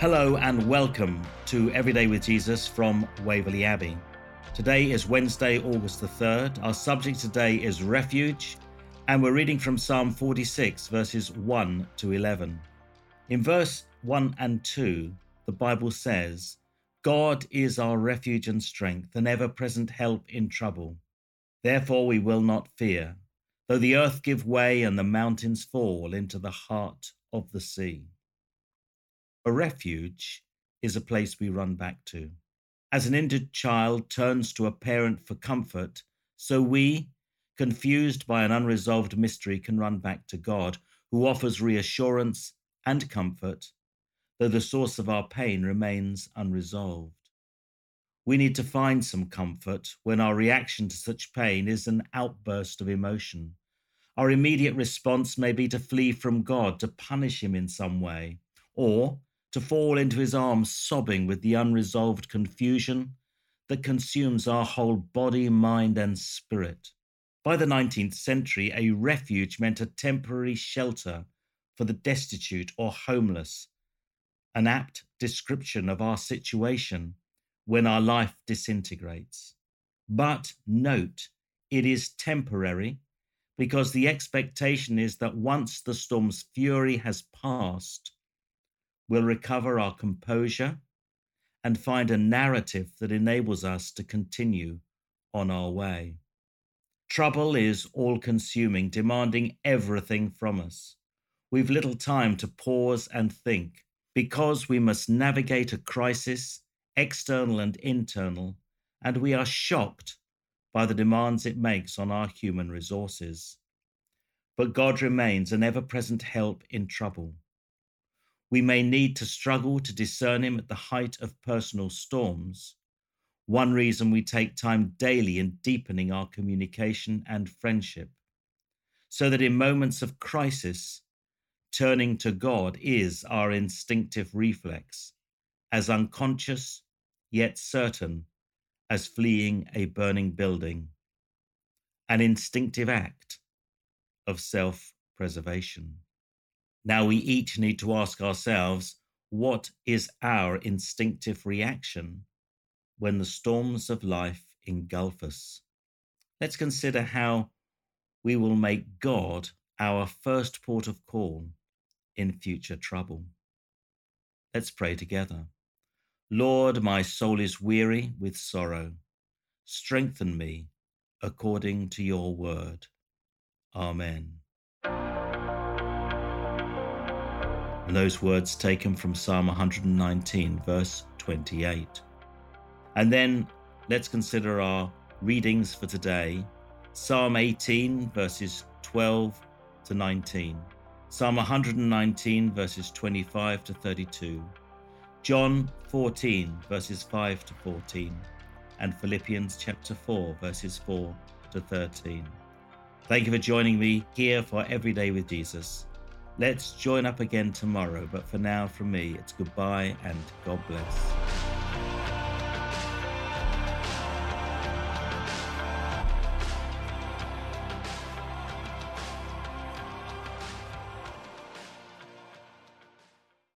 Hello and welcome to Everyday with Jesus from Waverley Abbey. Today is Wednesday, August the 3rd. Our subject today is refuge, and we're reading from Psalm 46, verses 1 to 11. In verse 1 and 2, the Bible says, God is our refuge and strength, an ever present help in trouble. Therefore we will not fear, though the earth give way and the mountains fall into the heart of the sea. A refuge is a place we run back to. As an injured child turns to a parent for comfort, so we, confused by an unresolved mystery, can run back to God, who offers reassurance and comfort, though the source of our pain remains unresolved. We need to find some comfort when our reaction to such pain is an outburst of emotion. Our immediate response may be to flee from God, to punish Him in some way, or to fall into his arms, sobbing with the unresolved confusion that consumes our whole body, mind, and spirit. By the 19th century, a refuge meant a temporary shelter for the destitute or homeless, an apt description of our situation when our life disintegrates. But note, it is temporary because the expectation is that once the storm's fury has passed, we'll recover our composure and find a narrative that enables us to continue on our way. Trouble is all consuming, demanding everything from us. We've little time to pause and think because we must navigate a crisis, external and internal, and we are shocked by the demands it makes on our human resources. But God remains an ever present help in trouble. We may need to struggle to discern him at the height of personal storms. One reason we take time daily in deepening our communication and friendship, so that in moments of crisis, turning to God is our instinctive reflex, as unconscious yet certain as fleeing a burning building, an instinctive act of self preservation. Now we each need to ask ourselves what is our instinctive reaction when the storms of life engulf us? Let's consider how we will make God our first port of call in future trouble. Let's pray together. Lord, my soul is weary with sorrow. Strengthen me according to your word. Amen. And those words taken from Psalm 119, verse 28. And then let's consider our readings for today Psalm 18, verses 12 to 19, Psalm 119, verses 25 to 32, John 14, verses 5 to 14, and Philippians chapter 4, verses 4 to 13. Thank you for joining me here for Everyday with Jesus. Let's join up again tomorrow, but for now, from me, it's goodbye and God bless.